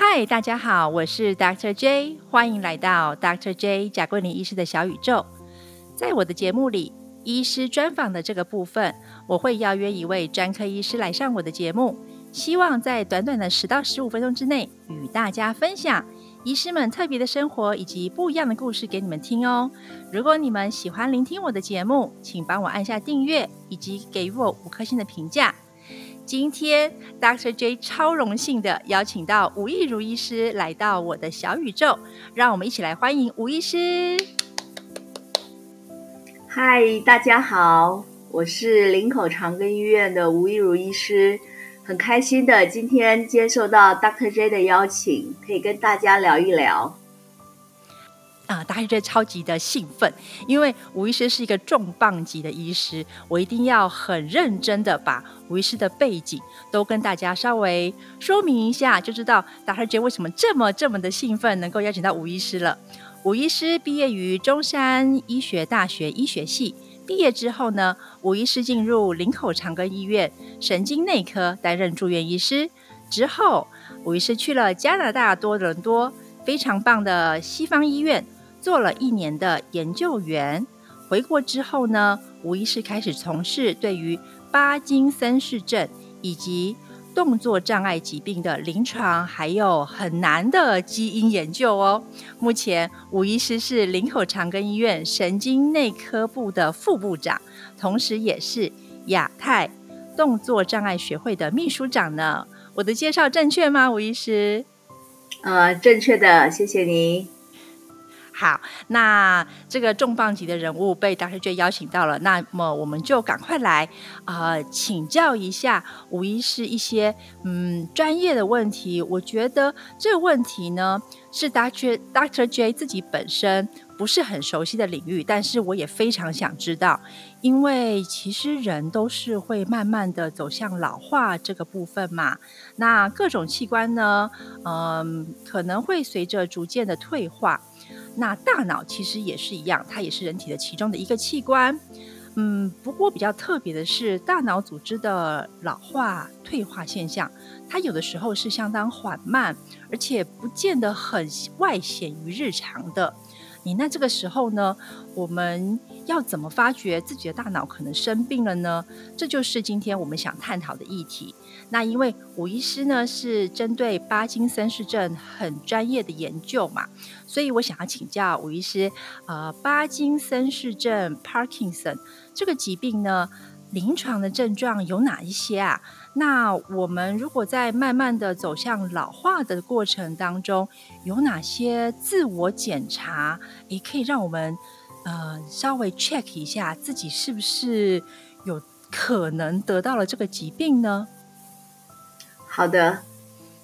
嗨，大家好，我是 Dr. J，欢迎来到 Dr. J 贾桂林医师的小宇宙。在我的节目里，医师专访的这个部分，我会邀约一位专科医师来上我的节目，希望在短短的十到十五分钟之内，与大家分享医师们特别的生活以及不一样的故事给你们听哦。如果你们喜欢聆听我的节目，请帮我按下订阅，以及给予我五颗星的评价。今天 Dr. J 超荣幸的邀请到吴亦如医师来到我的小宇宙，让我们一起来欢迎吴医师。嗨，大家好，我是林口长庚医院的吴亦如医师，很开心的今天接受到 Dr. J 的邀请，可以跟大家聊一聊。啊，大家觉得超级的兴奋，因为吴医师是一个重磅级的医师，我一定要很认真的把吴医师的背景都跟大家稍微说明一下，就知道大家觉得为什么这么这么的兴奋，能够邀请到吴医师了。吴医师毕业于中山医学大学医学系，毕业之后呢，吴医师进入林口长庚医院神经内科担任住院医师，之后吴医师去了加拿大多伦多非常棒的西方医院。做了一年的研究员，回国之后呢，吴医师开始从事对于巴金森氏症以及动作障碍疾病的临床，还有很难的基因研究哦。目前，吴医师是林口长庚医院神经内科部的副部长，同时也是亚太动作障碍学会的秘书长呢。我的介绍正确吗，吴医师？呃，正确的，谢谢你。好，那这个重磅级的人物被 Doctor J 邀请到了，那么我们就赶快来呃请教一下吴医师一些嗯专业的问题。我觉得这个问题呢是 Doctor Doctor J 自己本身不是很熟悉的领域，但是我也非常想知道，因为其实人都是会慢慢的走向老化这个部分嘛。那各种器官呢，嗯，可能会随着逐渐的退化。那大脑其实也是一样，它也是人体的其中的一个器官。嗯，不过比较特别的是，大脑组织的老化、退化现象，它有的时候是相当缓慢，而且不见得很外显于日常的。那这个时候呢，我们要怎么发觉自己的大脑可能生病了呢？这就是今天我们想探讨的议题。那因为吴医师呢是针对巴金森氏症很专业的研究嘛，所以我想要请教吴医师，呃，巴金森氏症 （Parkinson） 这个疾病呢，临床的症状有哪一些啊？那我们如果在慢慢的走向老化的过程当中，有哪些自我检查，也可以让我们呃稍微 check 一下自己是不是有可能得到了这个疾病呢？好的，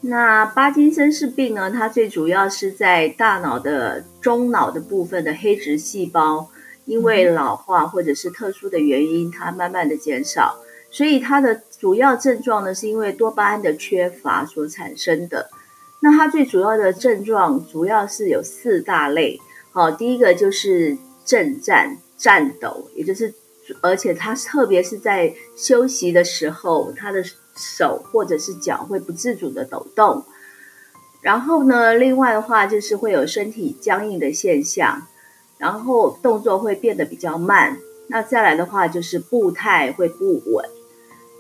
那巴金森氏病呢？它最主要是在大脑的中脑的部分的黑质细胞，因为老化或者是特殊的原因，它慢慢的减少，所以它的主要症状呢，是因为多巴胺的缺乏所产生的。那它最主要的症状主要是有四大类。好，第一个就是震颤、颤抖，也就是而且它特别是在休息的时候，他的。手或者是脚会不自主的抖动，然后呢，另外的话就是会有身体僵硬的现象，然后动作会变得比较慢。那再来的话就是步态会不稳。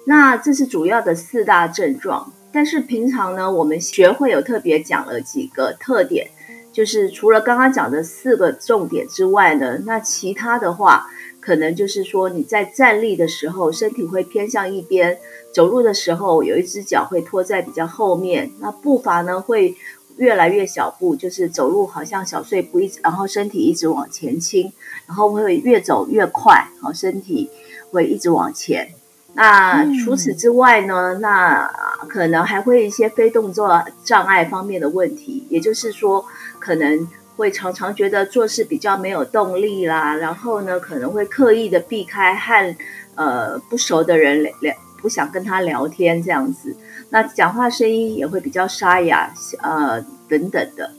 那这是主要的四大症状。但是平常呢，我们学会有特别讲了几个特点，就是除了刚刚讲的四个重点之外呢，那其他的话。可能就是说，你在站立的时候，身体会偏向一边；走路的时候，有一只脚会拖在比较后面。那步伐呢，会越来越小步，就是走路好像小碎步，一直然后身体一直往前倾，然后会越走越快，好，身体会一直往前。那除此之外呢，那可能还会一些非动作障碍方面的问题，也就是说，可能。会常常觉得做事比较没有动力啦，然后呢，可能会刻意的避开和呃不熟的人聊，不想跟他聊天这样子。那讲话声音也会比较沙哑，呃等等的。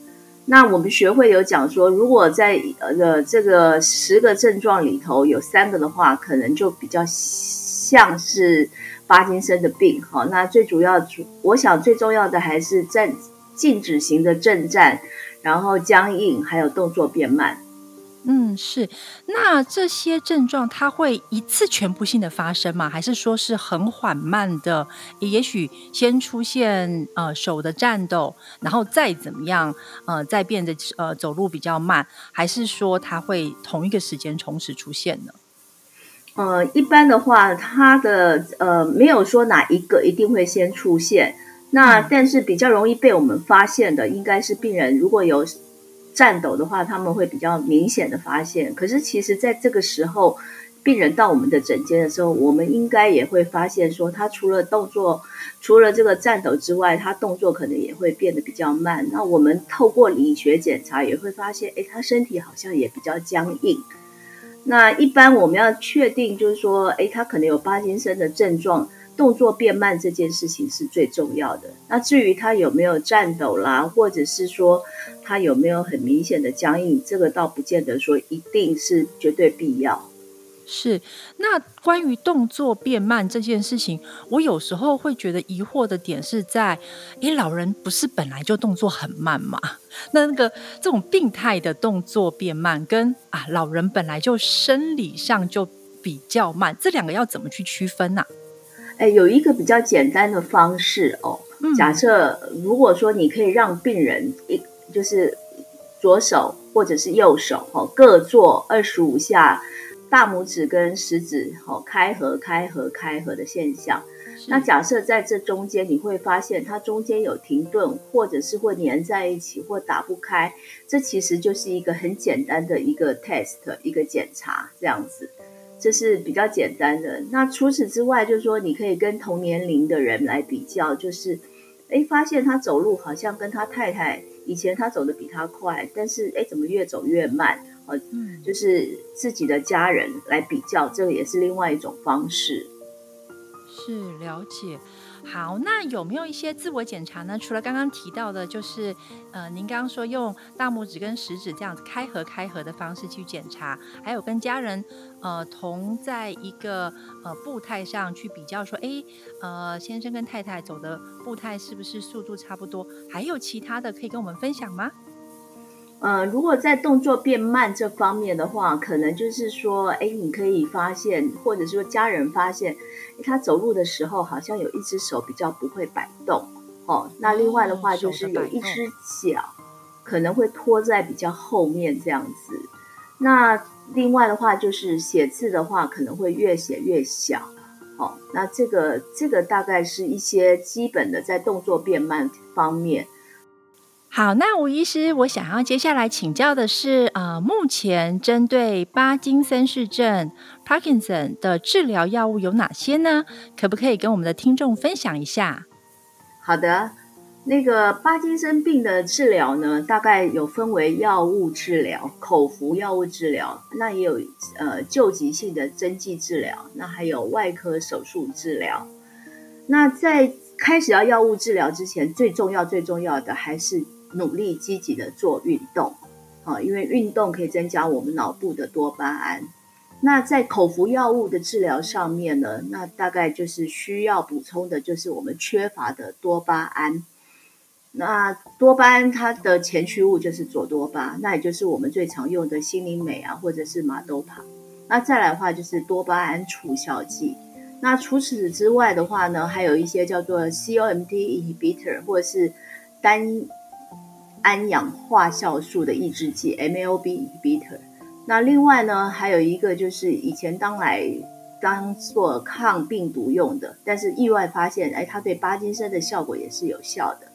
那我们学会有讲说，如果在呃这个十个症状里头有三个的话，可能就比较像是巴金森的病。好，那最主要，我想最重要的还是站静止型的震颤，然后僵硬，还有动作变慢。嗯，是。那这些症状它会一次全部性的发生吗？还是说是很缓慢的？也许先出现呃手的颤抖，然后再怎么样呃再变得呃走路比较慢，还是说它会同一个时间同时出现呢？呃，一般的话，它的呃没有说哪一个一定会先出现。那但是比较容易被我们发现的，应该是病人如果有。颤抖的话，他们会比较明显的发现。可是其实，在这个时候，病人到我们的诊间的时候，我们应该也会发现说，他除了动作，除了这个颤抖之外，他动作可能也会变得比较慢。那我们透过理学检查也会发现，哎，他身体好像也比较僵硬。那一般我们要确定，就是说，诶，他可能有巴金森的症状。动作变慢这件事情是最重要的。那至于他有没有颤抖啦，或者是说他有没有很明显的僵硬，这个倒不见得说一定是绝对必要。是。那关于动作变慢这件事情，我有时候会觉得疑惑的点是在：诶，老人不是本来就动作很慢吗？那那个这种病态的动作变慢，跟啊老人本来就生理上就比较慢，这两个要怎么去区分呢？哎，有一个比较简单的方式哦。假设如果说你可以让病人一就是左手或者是右手哦各做二十五下大拇指跟食指哦开合开合开合的现象。那假设在这中间你会发现它中间有停顿，或者是会粘在一起或打不开，这其实就是一个很简单的一个 test 一个检查这样子。这是比较简单的。那除此之外，就是说你可以跟同年龄的人来比较，就是哎，发现他走路好像跟他太太以前他走的比他快，但是哎，怎么越走越慢？哦，就是自己的家人来比较，这个也是另外一种方式。是了解。好，那有没有一些自我检查呢？除了刚刚提到的，就是呃，您刚刚说用大拇指跟食指这样子开合开合的方式去检查，还有跟家人呃同在一个呃步态上去比较，说，哎，呃，先生跟太太走的步态是不是速度差不多？还有其他的可以跟我们分享吗？呃，如果在动作变慢这方面的话，可能就是说，哎，你可以发现，或者说家人发现，他走路的时候好像有一只手比较不会摆动，哦，那另外的话就是有一只脚可能会拖在比较后面这样子。那另外的话就是写字的话可能会越写越小，哦，那这个这个大概是一些基本的在动作变慢方面。好，那吴医师，我想要接下来请教的是，呃，目前针对巴金森氏症 （Parkinson） 的治疗药物有哪些呢？可不可以跟我们的听众分享一下？好的，那个巴金森病的治疗呢，大概有分为药物治疗、口服药物治疗，那也有呃救急性的针剂治疗，那还有外科手术治疗。那在开始要药物治疗之前，最重要、最重要的还是。努力积极的做运动，啊，因为运动可以增加我们脑部的多巴胺。那在口服药物的治疗上面呢，那大概就是需要补充的就是我们缺乏的多巴胺。那多巴胺它的前驱物就是左多巴，那也就是我们最常用的心灵美啊，或者是马多帕。那再来的话就是多巴胺促效剂。那除此之外的话呢，还有一些叫做 COMT inhibitor 或者是单。氨氧化酵素的抑制剂 （MAOB inhibitor）。那另外呢，还有一个就是以前当来当做抗病毒用的，但是意外发现，哎，它对巴金森的效果也是有效的。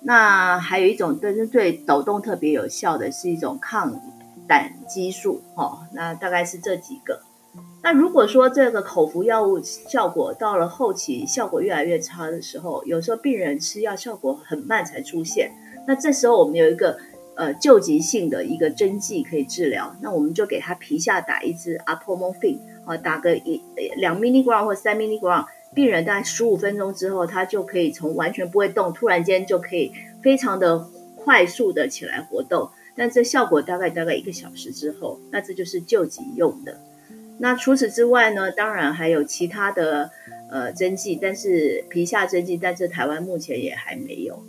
那还有一种对对抖动特别有效的是一种抗胆激素，哦，那大概是这几个。那如果说这个口服药物效果到了后期效果越来越差的时候，有时候病人吃药效果很慢才出现。那这时候我们有一个呃救急性的一个针剂可以治疗，那我们就给他皮下打一支阿普莫菲，啊，打个一两 milligram 或三 milligram，病人大概十五分钟之后，他就可以从完全不会动，突然间就可以非常的快速的起来活动，但这效果大概大概一个小时之后，那这就是救急用的。那除此之外呢，当然还有其他的呃针剂，但是皮下针剂，但是台湾目前也还没有。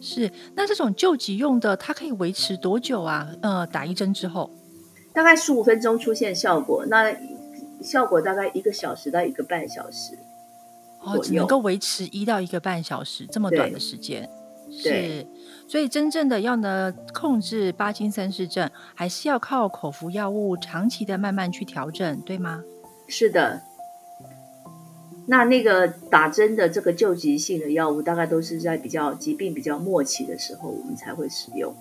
是，那这种救急用的，它可以维持多久啊？呃，打一针之后，大概十五分钟出现效果，那效果大概一个小时到一个半小时。哦，只能够维持一到一个半小时这么短的时间。是，所以真正的要呢控制巴金森氏症，还是要靠口服药物长期的慢慢去调整，对吗？是的。那那个打针的这个救急性的药物，大概都是在比较疾病比较末期的时候，我们才会使用。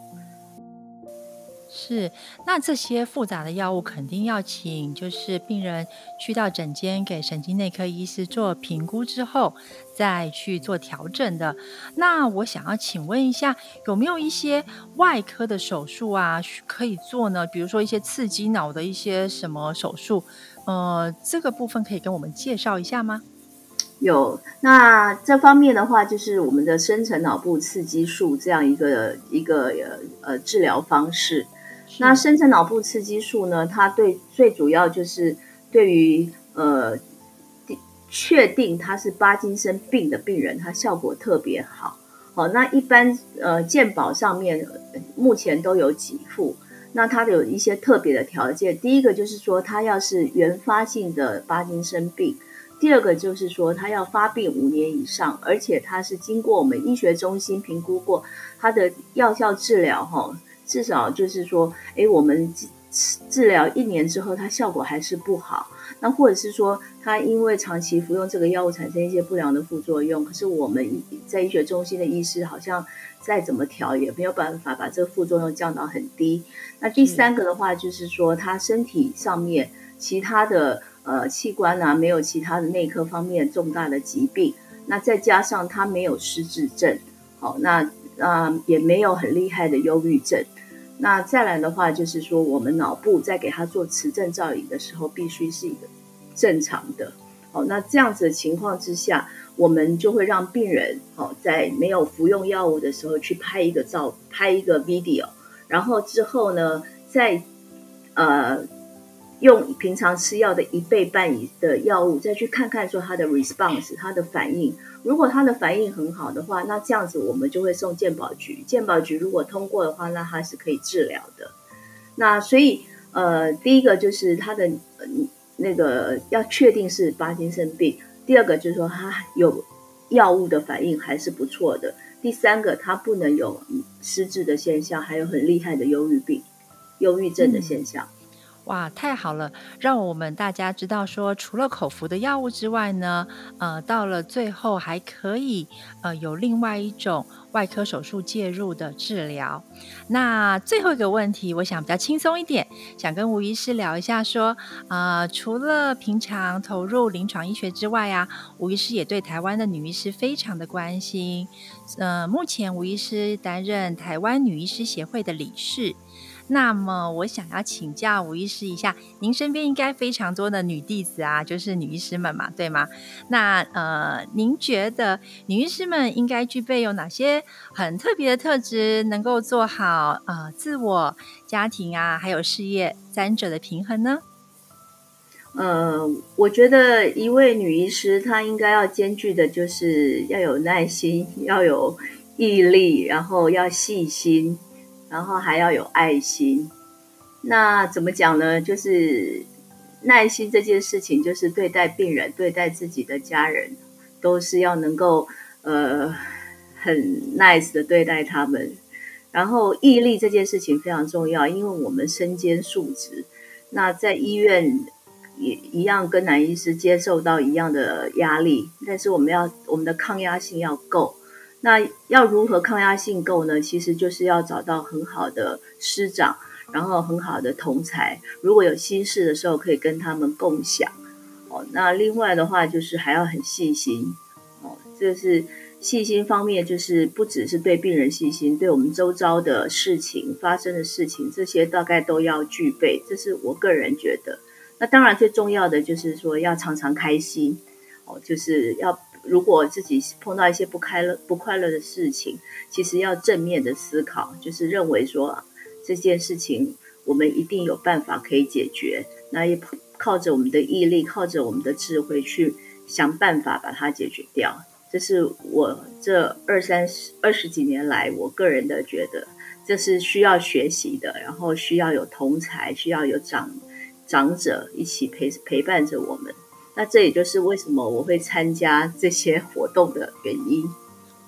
是，那这些复杂的药物肯定要请，就是病人去到诊间给神经内科医师做评估之后，再去做调整的。那我想要请问一下，有没有一些外科的手术啊可以做呢？比如说一些刺激脑的一些什么手术？呃，这个部分可以跟我们介绍一下吗？有，那这方面的话，就是我们的深层脑部刺激术这样一个一个呃治疗方式。那深层脑部刺激术呢，它对最主要就是对于呃确定他是巴金森病的病人，它效果特别好。好，那一般呃健保上面目前都有给付，那它有一些特别的条件。第一个就是说，它要是原发性的巴金森病。第二个就是说，他要发病五年以上，而且他是经过我们医学中心评估过，他的药效治疗哈，至少就是说，哎，我们治疗一年之后，它效果还是不好。那或者是说，他因为长期服用这个药物产生一些不良的副作用，可是我们在医学中心的医师好像再怎么调也没有办法把这个副作用降到很低。那第三个的话，就是说他身体上面其他的。呃，器官啊，没有其他的内科方面重大的疾病，那再加上他没有失智症，好，那啊也没有很厉害的忧郁症，那再来的话就是说，我们脑部在给他做磁振造影的时候，必须是一个正常的，好，那这样子的情况之下，我们就会让病人好在没有服用药物的时候去拍一个照，拍一个 video，然后之后呢，再呃。用平常吃药的一倍半以的药物，再去看看说他的 response，他的反应。如果他的反应很好的话，那这样子我们就会送健保局。健保局如果通过的话，那他是可以治疗的。那所以，呃，第一个就是他的那个要确定是巴金森病；第二个就是说他有药物的反应还是不错的；第三个他不能有失智的现象，还有很厉害的忧郁病、忧郁症的现象。哇，太好了！让我们大家知道说，除了口服的药物之外呢，呃，到了最后还可以呃有另外一种外科手术介入的治疗。那最后一个问题，我想比较轻松一点，想跟吴医师聊一下说，呃，除了平常投入临床医学之外啊，吴医师也对台湾的女医师非常的关心。呃，目前吴医师担任台湾女医师协会的理事。那么我想要请教吴医师一下，您身边应该非常多的女弟子啊，就是女医师们嘛，对吗？那呃，您觉得女医师们应该具备有哪些很特别的特质，能够做好呃自我、家庭啊，还有事业三者的平衡呢？呃，我觉得一位女医师她应该要兼具的就是要有耐心，要有毅力，然后要细心。然后还要有爱心，那怎么讲呢？就是耐心这件事情，就是对待病人、对待自己的家人，都是要能够呃很 nice 的对待他们。然后毅力这件事情非常重要，因为我们身兼数职，那在医院也一样跟男医师接受到一样的压力，但是我们要我们的抗压性要够。那要如何抗压性够呢？其实就是要找到很好的师长，然后很好的同才。如果有心事的时候，可以跟他们共享。哦，那另外的话就是还要很细心。哦，这是细心方面，就是不只是对病人细心，对我们周遭的事情发生的事情，这些大概都要具备。这是我个人觉得。那当然最重要的就是说要常常开心。哦，就是要。如果自己碰到一些不快乐、不快乐的事情，其实要正面的思考，就是认为说这件事情我们一定有办法可以解决。那也靠着我们的毅力，靠着我们的智慧去想办法把它解决掉。这是我这二三十二十几年来我个人的觉得，这是需要学习的，然后需要有同才，需要有长长者一起陪陪伴着我们。那这也就是为什么我会参加这些活动的原因。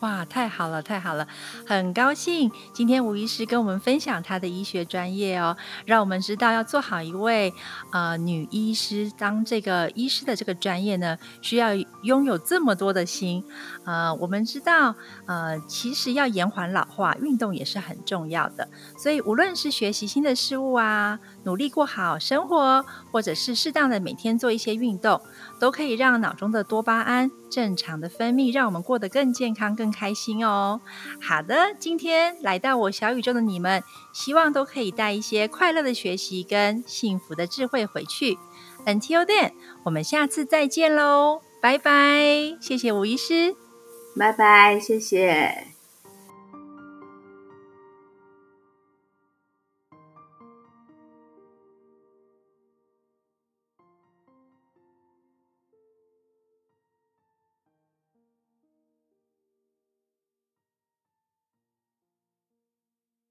哇，太好了，太好了！很高兴今天吴医师跟我们分享他的医学专业哦，让我们知道要做好一位呃女医师，当这个医师的这个专业呢，需要拥有这么多的心。呃，我们知道，呃，其实要延缓老化，运动也是很重要的。所以，无论是学习新的事物啊，努力过好生活，或者是适当的每天做一些运动，都可以让脑中的多巴胺正常的分泌，让我们过得更健康、更开心哦。好的，今天来到我小宇宙的你们，希望都可以带一些快乐的学习跟幸福的智慧回去。Until then，我们下次再见喽，拜拜！谢谢吴医师，拜拜，谢谢。